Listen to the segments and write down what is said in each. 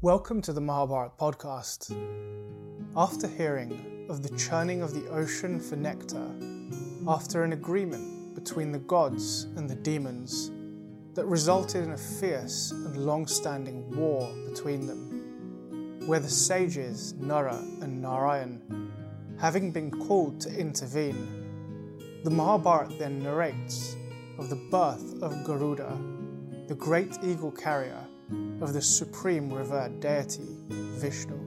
Welcome to the Mahabharat podcast. After hearing of the churning of the ocean for nectar, after an agreement between the gods and the demons that resulted in a fierce and long standing war between them, where the sages Nara and Narayan, having been called to intervene, the Mahabharat then narrates of the birth of Garuda, the great eagle carrier of the supreme revered deity, Vishnu.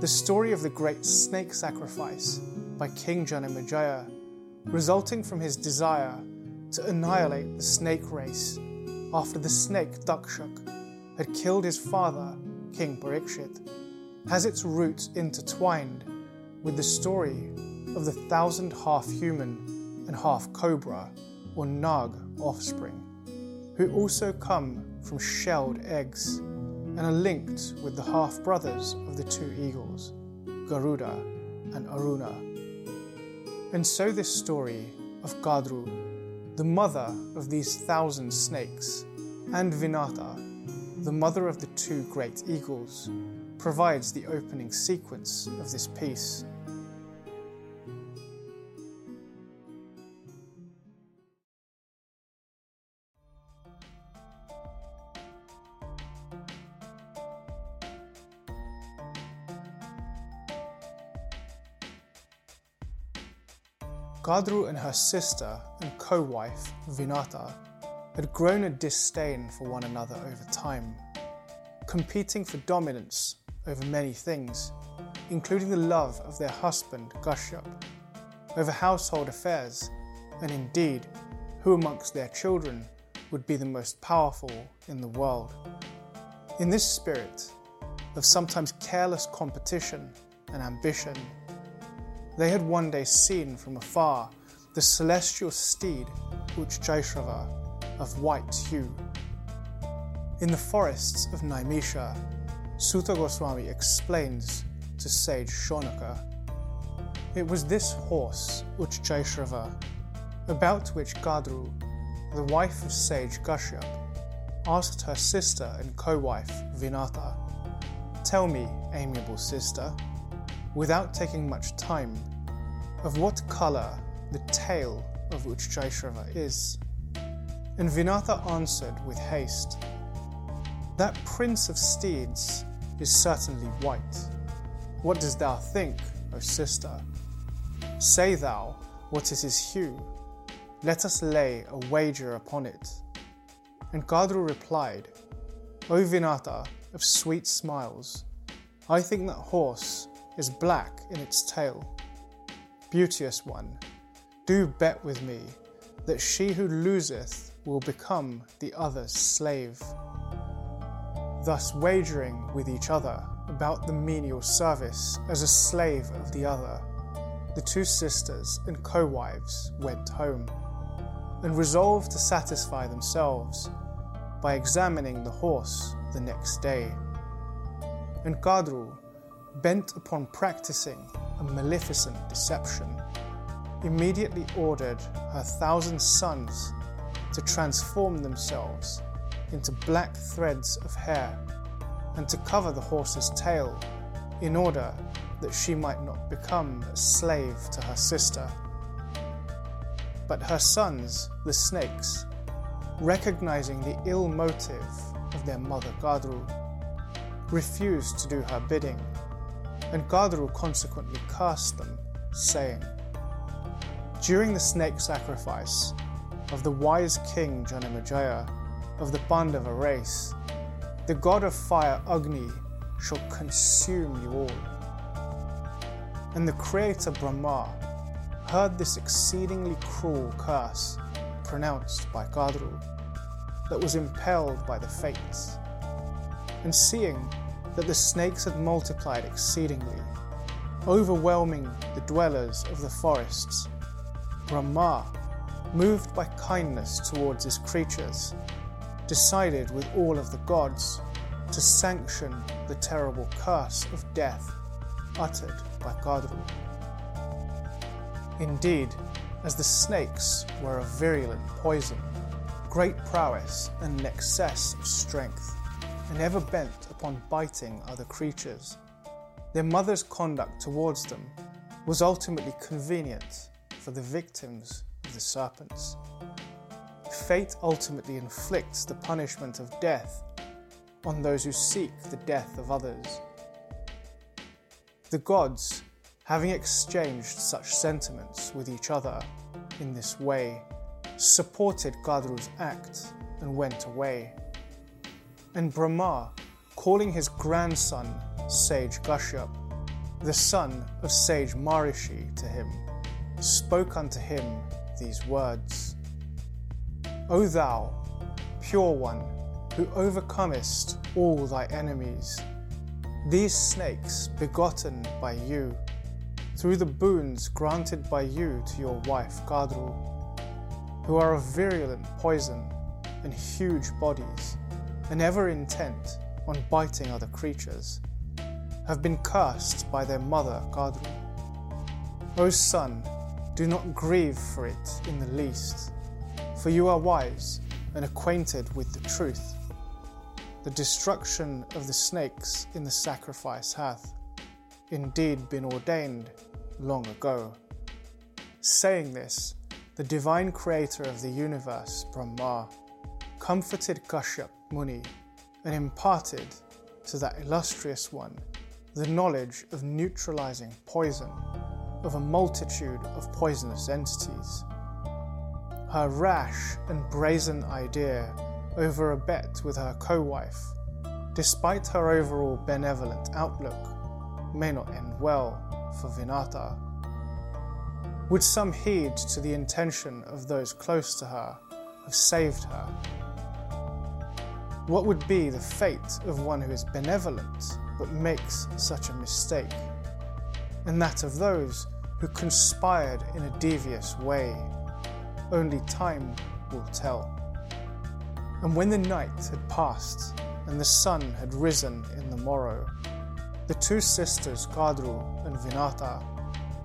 The story of the great snake sacrifice by King Janamejaya, resulting from his desire to annihilate the snake race after the snake Takshak had killed his father, King Parikshit, has its roots intertwined with the story of the thousand half human and half cobra or Nag offspring, who also come from shelled eggs and are linked with the half brothers of the two eagles, Garuda and Aruna. And so, this story of Kadru, the mother of these thousand snakes, and Vinata, the mother of the two great eagles, provides the opening sequence of this piece. Kadru and her sister and co wife, Vinata, had grown a disdain for one another over time, competing for dominance over many things, including the love of their husband, Kashyap, over household affairs, and indeed, who amongst their children would be the most powerful in the world. In this spirit of sometimes careless competition and ambition, they had one day seen from afar the celestial steed Uchchaishrava of white hue. In the forests of Naimisha, Suta Goswami explains to sage Shonaka it was this horse, Uchchaishrava, about which Kadru, the wife of sage Kashyap, asked her sister and co wife Vinata, Tell me, amiable sister, without taking much time, of what colour the tail of Uchchaishrava is. And Vinata answered with haste, That prince of steeds is certainly white. What dost thou think, O sister? Say thou what is his hue. Let us lay a wager upon it. And Kadru replied, O Vinata of sweet smiles, I think that horse is black in its tail. Beauteous one, do bet with me that she who loseth will become the other's slave. Thus, wagering with each other about the menial service as a slave of the other, the two sisters and co wives went home and resolved to satisfy themselves by examining the horse the next day. And Kadru bent upon practicing a maleficent deception, immediately ordered her thousand sons to transform themselves into black threads of hair and to cover the horse's tail in order that she might not become a slave to her sister. But her sons, the snakes, recognizing the ill motive of their mother Kadru, refused to do her bidding and Kadru consequently cursed them, saying, During the snake sacrifice of the wise king Janamejaya of the Pandava race, the god of fire Agni shall consume you all. And the creator Brahma heard this exceedingly cruel curse pronounced by Kadru that was impelled by the fates. And seeing that the snakes had multiplied exceedingly, overwhelming the dwellers of the forests. Brahma, moved by kindness towards his creatures, decided with all of the gods to sanction the terrible curse of death uttered by Kadru. Indeed, as the snakes were a virulent poison, great prowess and an excess of strength, and ever bent upon biting other creatures. Their mother's conduct towards them was ultimately convenient for the victims of the serpents. Fate ultimately inflicts the punishment of death on those who seek the death of others. The gods, having exchanged such sentiments with each other in this way, supported Kadru's act and went away. And Brahma, calling his grandson sage Kashyap, the son of sage Marishi, to him, spoke unto him these words O thou, pure one, who overcomest all thy enemies, these snakes begotten by you, through the boons granted by you to your wife Kadru, who are of virulent poison and huge bodies, and ever intent on biting other creatures have been cursed by their mother Kadru. O son, do not grieve for it in the least, for you are wise and acquainted with the truth. The destruction of the snakes in the sacrifice hath indeed been ordained long ago. Saying this, the divine creator of the universe, Brahma, comforted Kashyap Muni and imparted to that illustrious one the knowledge of neutralizing poison of a multitude of poisonous entities. Her rash and brazen idea over a bet with her co wife, despite her overall benevolent outlook, may not end well for Vinata. Would some heed to the intention of those close to her have saved her? What would be the fate of one who is benevolent but makes such a mistake, and that of those who conspired in a devious way. Only time will tell. And when the night had passed and the sun had risen in the morrow, the two sisters Kadru and Vinata,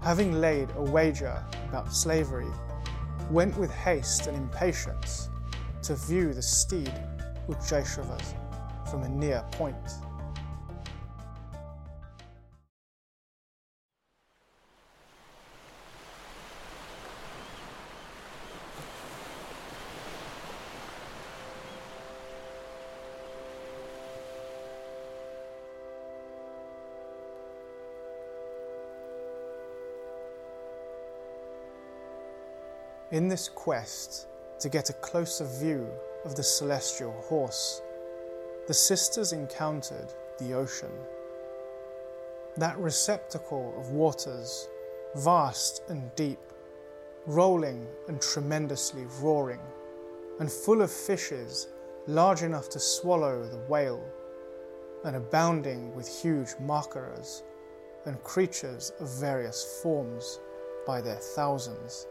having laid a wager about slavery, went with haste and impatience to view the steed Uchchaishravas from a near point. In this quest to get a closer view of the celestial horse, the sisters encountered the ocean. That receptacle of waters, vast and deep, rolling and tremendously roaring, and full of fishes large enough to swallow the whale, and abounding with huge makaras and creatures of various forms by their thousands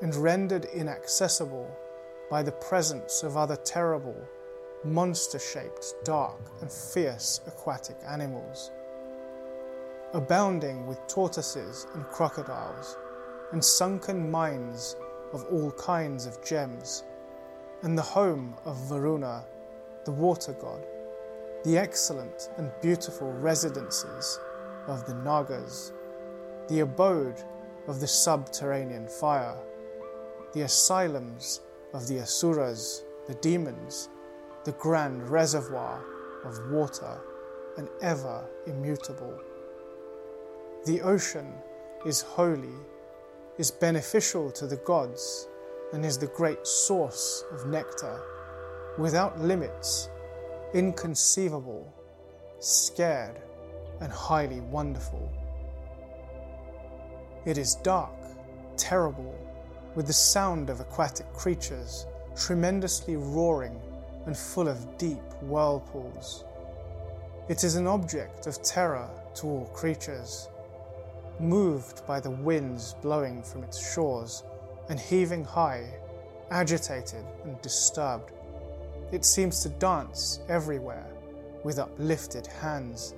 and rendered inaccessible by the presence of other terrible, monster shaped, dark, and fierce aquatic animals. Abounding with tortoises and crocodiles, and sunken mines of all kinds of gems, and the home of Varuna, the water god, the excellent and beautiful residences of the Nagas, the abode of the subterranean fire the asylums of the asuras, the demons, the grand reservoir of water, and ever immutable. The ocean is holy, is beneficial to the gods, and is the great source of nectar, without limits, inconceivable, scared, and highly wonderful. It is dark, terrible, with the sound of aquatic creatures tremendously roaring and full of deep whirlpools. It is an object of terror to all creatures, moved by the winds blowing from its shores and heaving high, agitated and disturbed. It seems to dance everywhere with uplifted hands,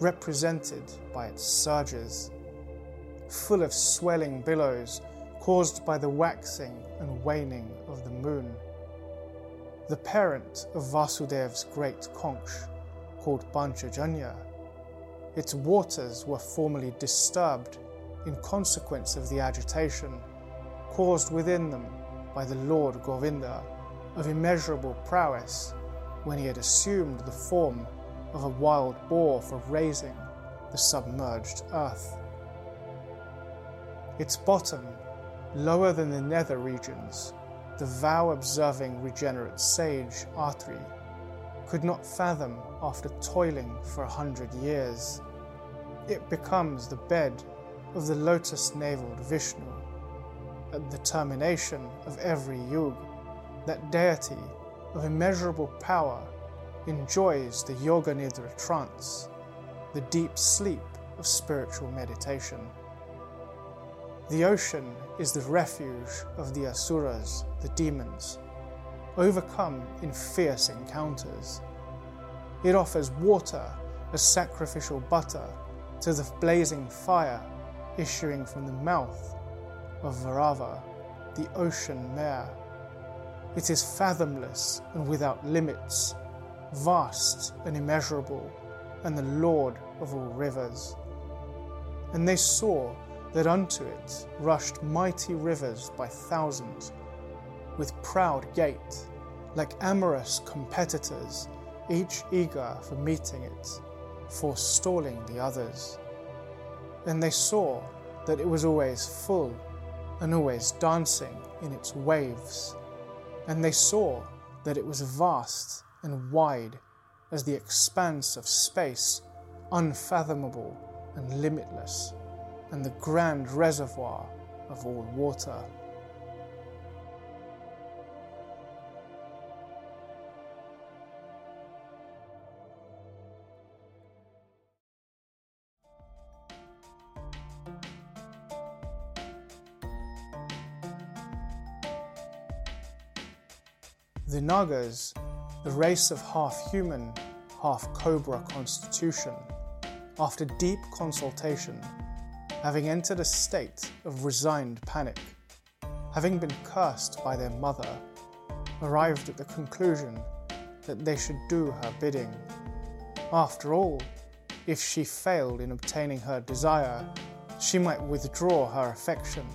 represented by its surges. Full of swelling billows caused by the waxing and waning of the moon. the parent of Vasudev's great conch, called Panchajanya. Its waters were formerly disturbed in consequence of the agitation caused within them by the Lord Govinda of immeasurable prowess when he had assumed the form of a wild boar for raising the submerged earth. Its bottom, lower than the nether regions, the vow observing regenerate sage Atri could not fathom after toiling for a hundred years. It becomes the bed of the lotus naveled Vishnu. At the termination of every yug, that deity of immeasurable power enjoys the Yoga Nidra trance, the deep sleep of spiritual meditation. The ocean is the refuge of the asuras, the demons, overcome in fierce encounters. It offers water as sacrificial butter to the blazing fire issuing from the mouth of Bhairava, the ocean mare. It is fathomless and without limits, vast and immeasurable, and the Lord of all rivers. And they saw that unto it rushed mighty rivers by thousands, with proud gait, like amorous competitors, each eager for meeting it, forestalling the others. And they saw that it was always full and always dancing in its waves, and they saw that it was vast and wide as the expanse of space, unfathomable and limitless and the grand reservoir of all water. The Nagas, the race of half human, half cobra constitution, after deep consultation, having entered a state of resigned panic, having been cursed by their mother, arrived at the conclusion that they should do her bidding. After all, if she failed in obtaining her desire, she might withdraw her affection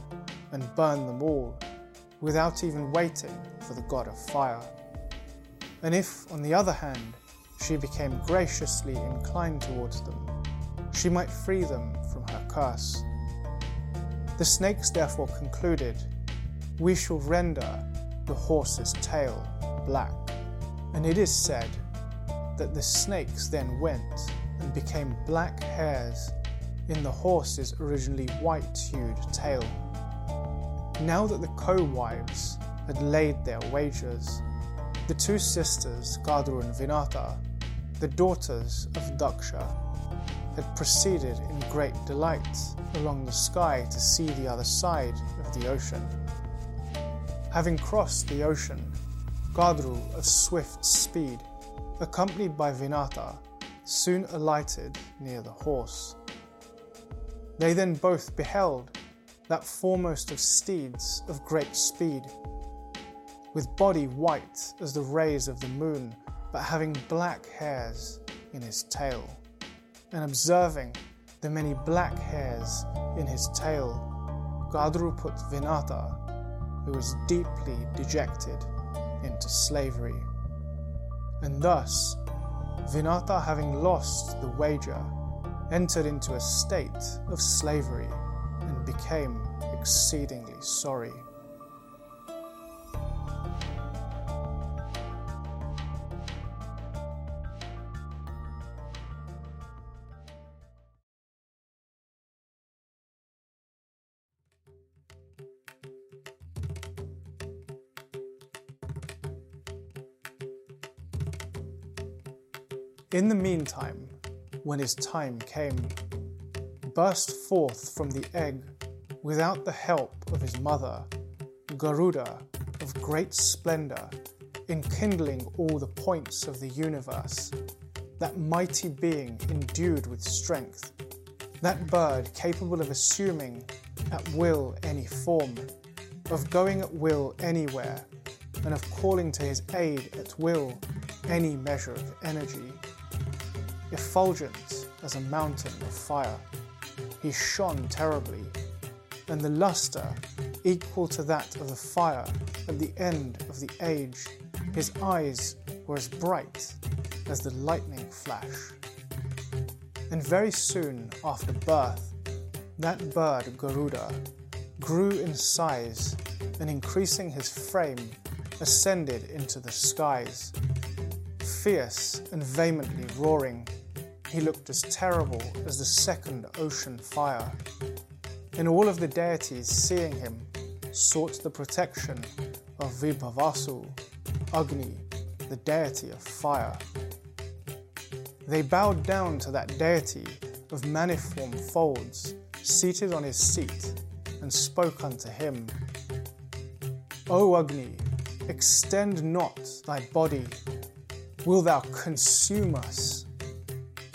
and burn them all without even waiting for the god of fire. And if, on the other hand, she became graciously inclined towards them, she might free them from her curse. The snakes therefore concluded, We shall render the horse's tail black. And it is said that the snakes then went and became black hairs in the horse's originally white hued tail. Now that the co wives had laid their wagers, the two sisters, Kadru and Vinata, the daughters of Daksha, had proceeded in great delight along the sky to see the other side of the ocean. Having crossed the ocean, Kadru of swift speed, accompanied by Vinata, soon alighted near the horse. They then both beheld that foremost of steeds of great speed, with body white as the rays of the moon, but having black hairs in his tail and observing the many black hairs in his tail, Kadru put Vinata, who was deeply dejected, into slavery. And thus, Vinata, having lost the wager, entered into a state of slavery and became exceedingly sorry. In the meantime, when his time came, burst forth from the egg, without the help of his mother, Garuda of great splendor, enkindling all the points of the universe, that mighty being endued with strength, that bird capable of assuming at will any form, of going at will anywhere, and of calling to his aid at will any measure of energy. Effulgent as a mountain of fire, he shone terribly, and the lustre equal to that of the fire at the end of the age. His eyes were as bright as the lightning flash. And very soon after birth, that bird Garuda grew in size and increasing his frame, ascended into the skies. Fierce and vehemently roaring, he looked as terrible as the second ocean fire. And all of the deities, seeing him, sought the protection of Vibhavasu, Agni, the deity of fire. They bowed down to that deity of maniform folds, seated on his seat, and spoke unto him O Agni, extend not thy body, will thou consume us?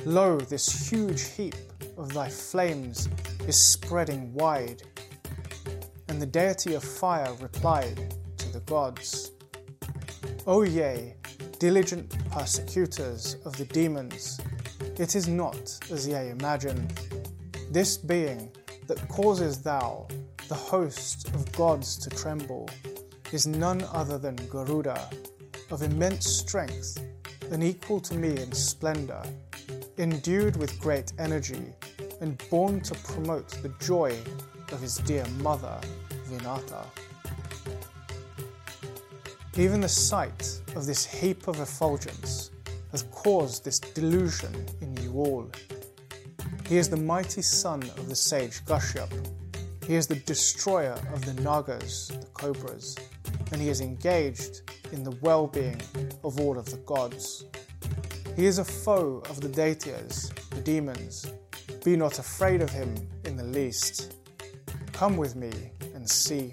Lo, this huge heap of thy flames is spreading wide. And the deity of fire replied to the gods, O ye, diligent persecutors of the demons, it is not as ye imagine. This being that causes thou the host of gods to tremble is none other than Garuda, of immense strength and equal to me in splendour, endued with great energy, and born to promote the joy of his dear mother, Vinata. Even the sight of this heap of effulgence has caused this delusion in you all. He is the mighty son of the sage Kashyap. He is the destroyer of the Nagas, the cobras, and he is engaged in the well being of all of the gods. He is a foe of the Daityas, the demons. Be not afraid of him in the least. Come with me and see.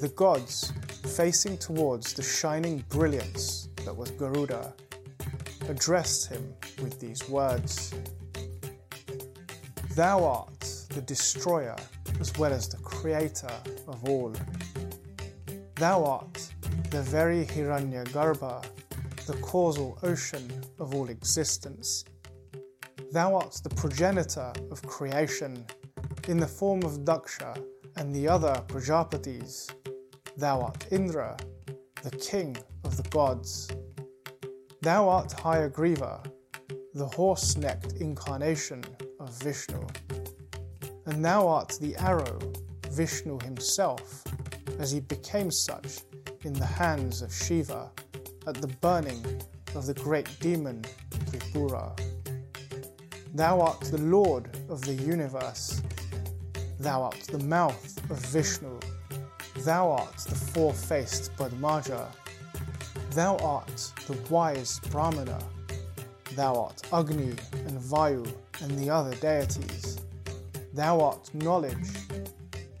The gods, facing towards the shining brilliance that was Garuda, addressed him with these words Thou art the destroyer as well as the creator of all. Thou art the very Hiranyagarbha, the causal ocean of all existence. Thou art the progenitor of creation in the form of Daksha and the other Prajapatis. Thou art Indra, the king of the gods. Thou art Hayagriva, the horse necked incarnation of Vishnu. And thou art the arrow, Vishnu himself, as he became such in the hands of Shiva at the burning of the great demon Tripura. Thou art the Lord of the universe. Thou art the mouth of Vishnu. Thou art the four faced Padmaja. Thou art the wise Brahmana. Thou art Agni and Vayu and the other deities. Thou art knowledge.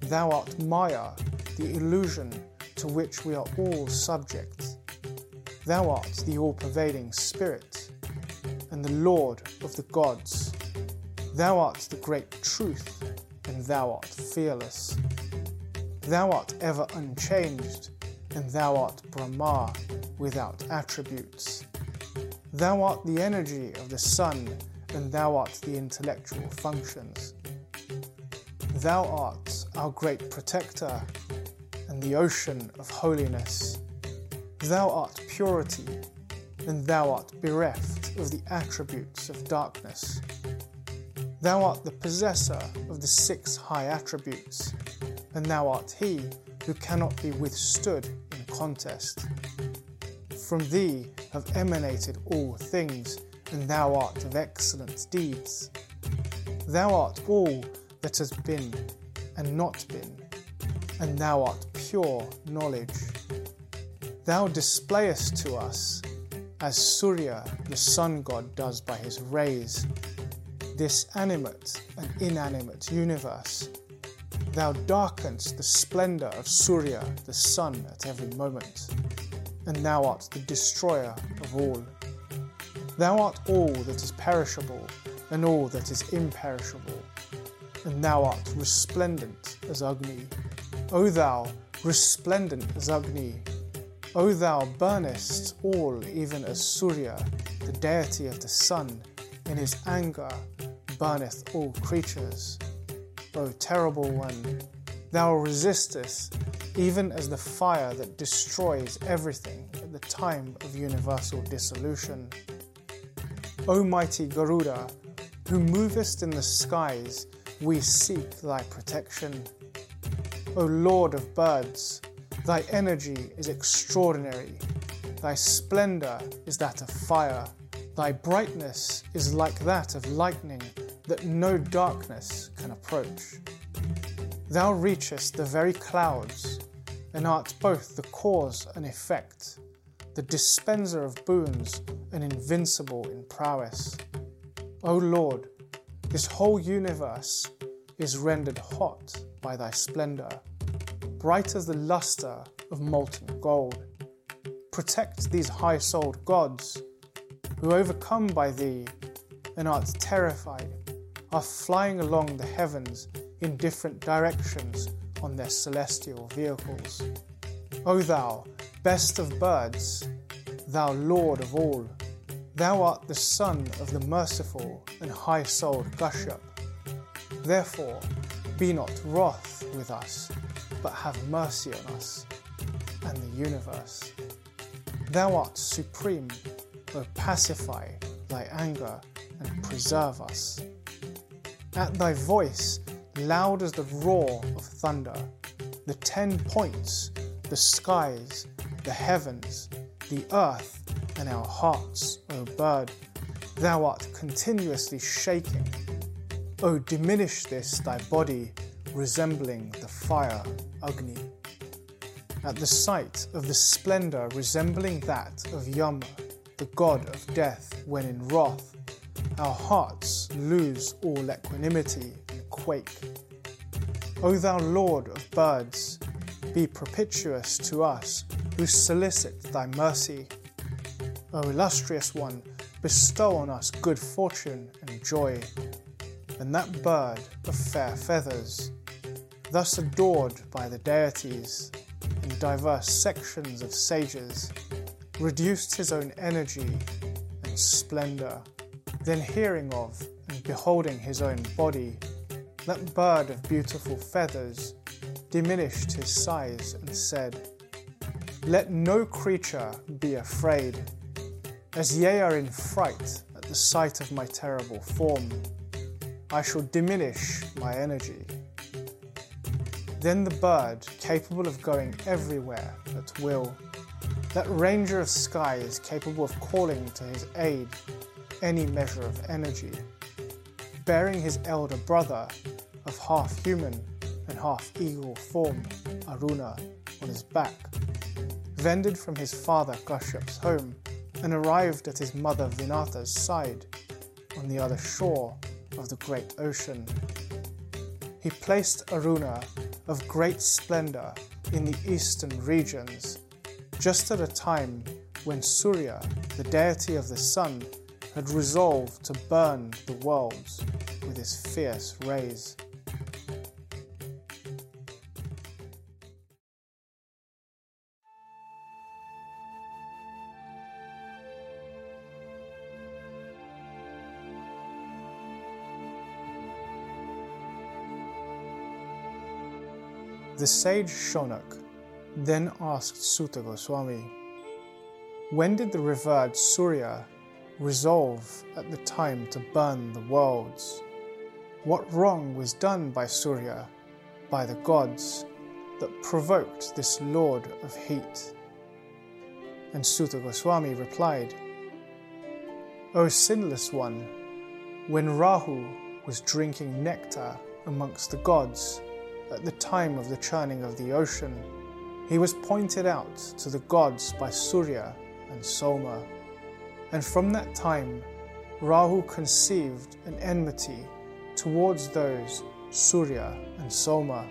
Thou art Maya the illusion to which we are all subject. Thou art the all pervading Spirit and the Lord of the gods. Thou art the great truth, and thou art fearless. Thou art ever unchanged, and thou art Brahma without attributes. Thou art the energy of the sun, and thou art the intellectual functions. Thou art our great protector, and the ocean of holiness. Thou art purity, and thou art bereft of the attributes of darkness. Thou art the possessor of the six high attributes, and thou art he who cannot be withstood in contest. From thee have emanated all things, and thou art of excellent deeds. Thou art all that has been and not been, and thou art pure knowledge. Thou displayest to us, as Surya, the sun god, does by his rays, this animate and inanimate universe. Thou darkenest the splendour of Surya, the sun, at every moment, and thou art the destroyer of all. Thou art all that is perishable and all that is imperishable, and thou art resplendent as Agni. O thou resplendent as Agni. O thou burnest all even as Surya, the deity of the sun, in his anger burneth all creatures. O terrible one, thou resistest even as the fire that destroys everything at the time of universal dissolution. O mighty Garuda, who movest in the skies, we seek thy protection. O Lord of birds, thy energy is extraordinary, thy splendour is that of fire, thy brightness is like that of lightning that no darkness can approach. Thou reachest the very clouds, and art both the cause and effect, the dispenser of boons and invincible in prowess. O Lord, this whole universe is rendered hot by thy splendour, bright as the lustre of molten gold. Protect these high souled gods, who overcome by thee and art terrified are flying along the heavens in different directions on their celestial vehicles. O thou, best of birds, thou Lord of all, thou art the son of the merciful and high souled Kashyap. Therefore, be not wroth with us, but have mercy on us and the universe. Thou art supreme, O pacify thy anger and preserve us. At thy voice, loud as the roar of thunder, the ten points, the skies, the heavens, the earth, and our hearts, O bird, thou art continuously shaking. O diminish this thy body, resembling the fire Agni. At the sight of the splendour resembling that of Yama, the god of death, when in wrath, our hearts lose all equanimity and quake. O thou Lord of birds, be propitious to us who solicit thy mercy. O illustrious one, bestow on us good fortune and joy. And that bird of fair feathers, thus adored by the deities and diverse sections of sages, reduced his own energy and splendour. Then, hearing of and beholding his own body, that bird of beautiful feathers diminished his size and said, Let no creature be afraid, as ye are in fright at the sight of my terrible form. I shall diminish my energy. Then the bird, capable of going everywhere at will, that ranger of skies capable of calling to his aid any measure of energy, bearing his elder brother of half human and half eagle form, Aruna, on his back, vended from his father Kashyap's home and arrived at his mother Vinata's side on the other shore of the great ocean. He placed Aruna of great splendour in the eastern regions, just at a time when Surya, the deity of the sun, had resolved to burn the worlds with his fierce rays. The sage Shonak then asked Suta Goswami, When did the revered Surya resolve at the time to burn the worlds. What wrong was done by Surya, by the gods, that provoked this lord of heat? And Suta Goswami replied, O sinless one, when Rahu was drinking nectar amongst the gods at the time of the churning of the ocean, he was pointed out to the gods by Surya and Soma. And from that time, Rahu conceived an enmity towards those Surya and Soma.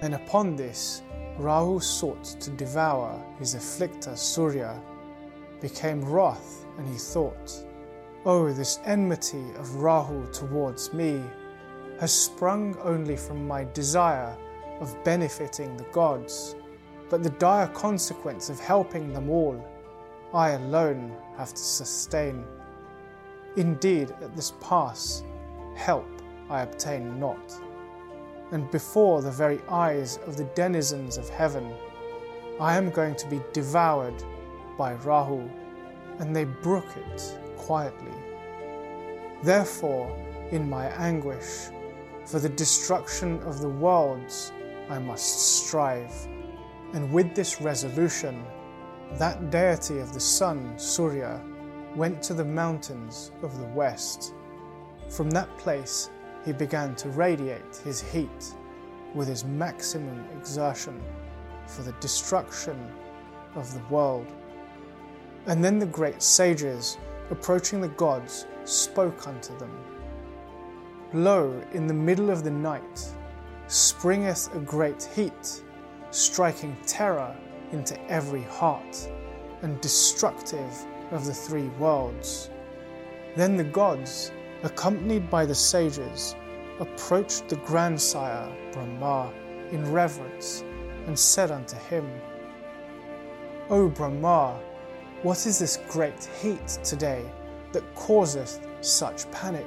And upon this, Rahu sought to devour his afflictor Surya, became wroth, and he thought, Oh, this enmity of Rahu towards me has sprung only from my desire of benefiting the gods, but the dire consequence of helping them all, I alone have to sustain. Indeed, at this pass, help I obtain not. And before the very eyes of the denizens of heaven, I am going to be devoured by Rahu, and they brook it quietly. Therefore, in my anguish, for the destruction of the worlds, I must strive. And with this resolution, that deity of the sun, Surya, went to the mountains of the west. From that place, he began to radiate his heat with his maximum exertion for the destruction of the world. And then the great sages, approaching the gods, spoke unto them Lo, in the middle of the night springeth a great heat, striking terror into every heart, and destructive of the three worlds. Then the gods, accompanied by the sages, approached the grandsire Brahma in reverence and said unto him, O Brahma, what is this great heat today that causeth such panic?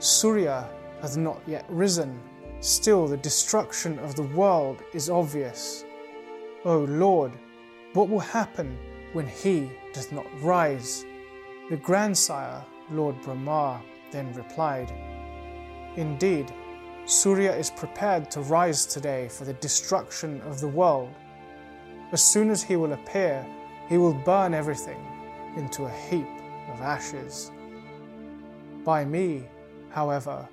Surya hath not yet risen, still the destruction of the world is obvious. O Lord, what will happen when he doth not rise? The grandsire, Lord Brahma, then replied, Indeed, Surya is prepared to rise today for the destruction of the world. As soon as he will appear, he will burn everything into a heap of ashes. By me, however,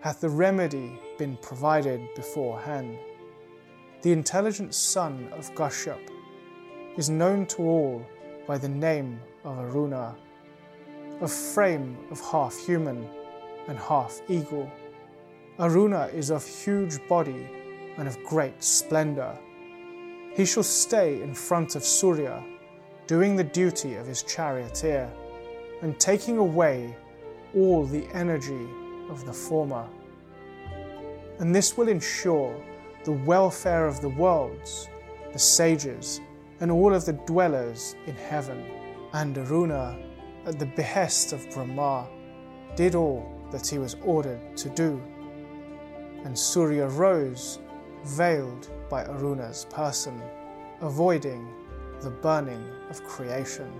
hath the remedy been provided beforehand. The intelligent son of Kashyap is known to all by the name of Aruna, a frame of half human and half eagle. Aruna is of huge body and of great splendor. He shall stay in front of Surya, doing the duty of his charioteer, and taking away all the energy of the former. And this will ensure the welfare of the worlds, the sages, and all of the dwellers in heaven. And Aruna, at the behest of Brahma, did all that he was ordered to do. And Surya rose, veiled by Aruna's person, avoiding the burning of creation.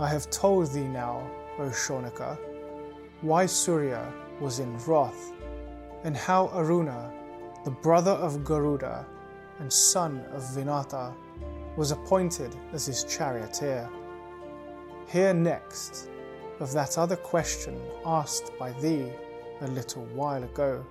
I have told thee now, O Shaunaka, why Surya was in wrath, and how Aruna, the brother of Garuda and son of Vinata, was appointed as his charioteer. Hear next of that other question asked by thee a little while ago.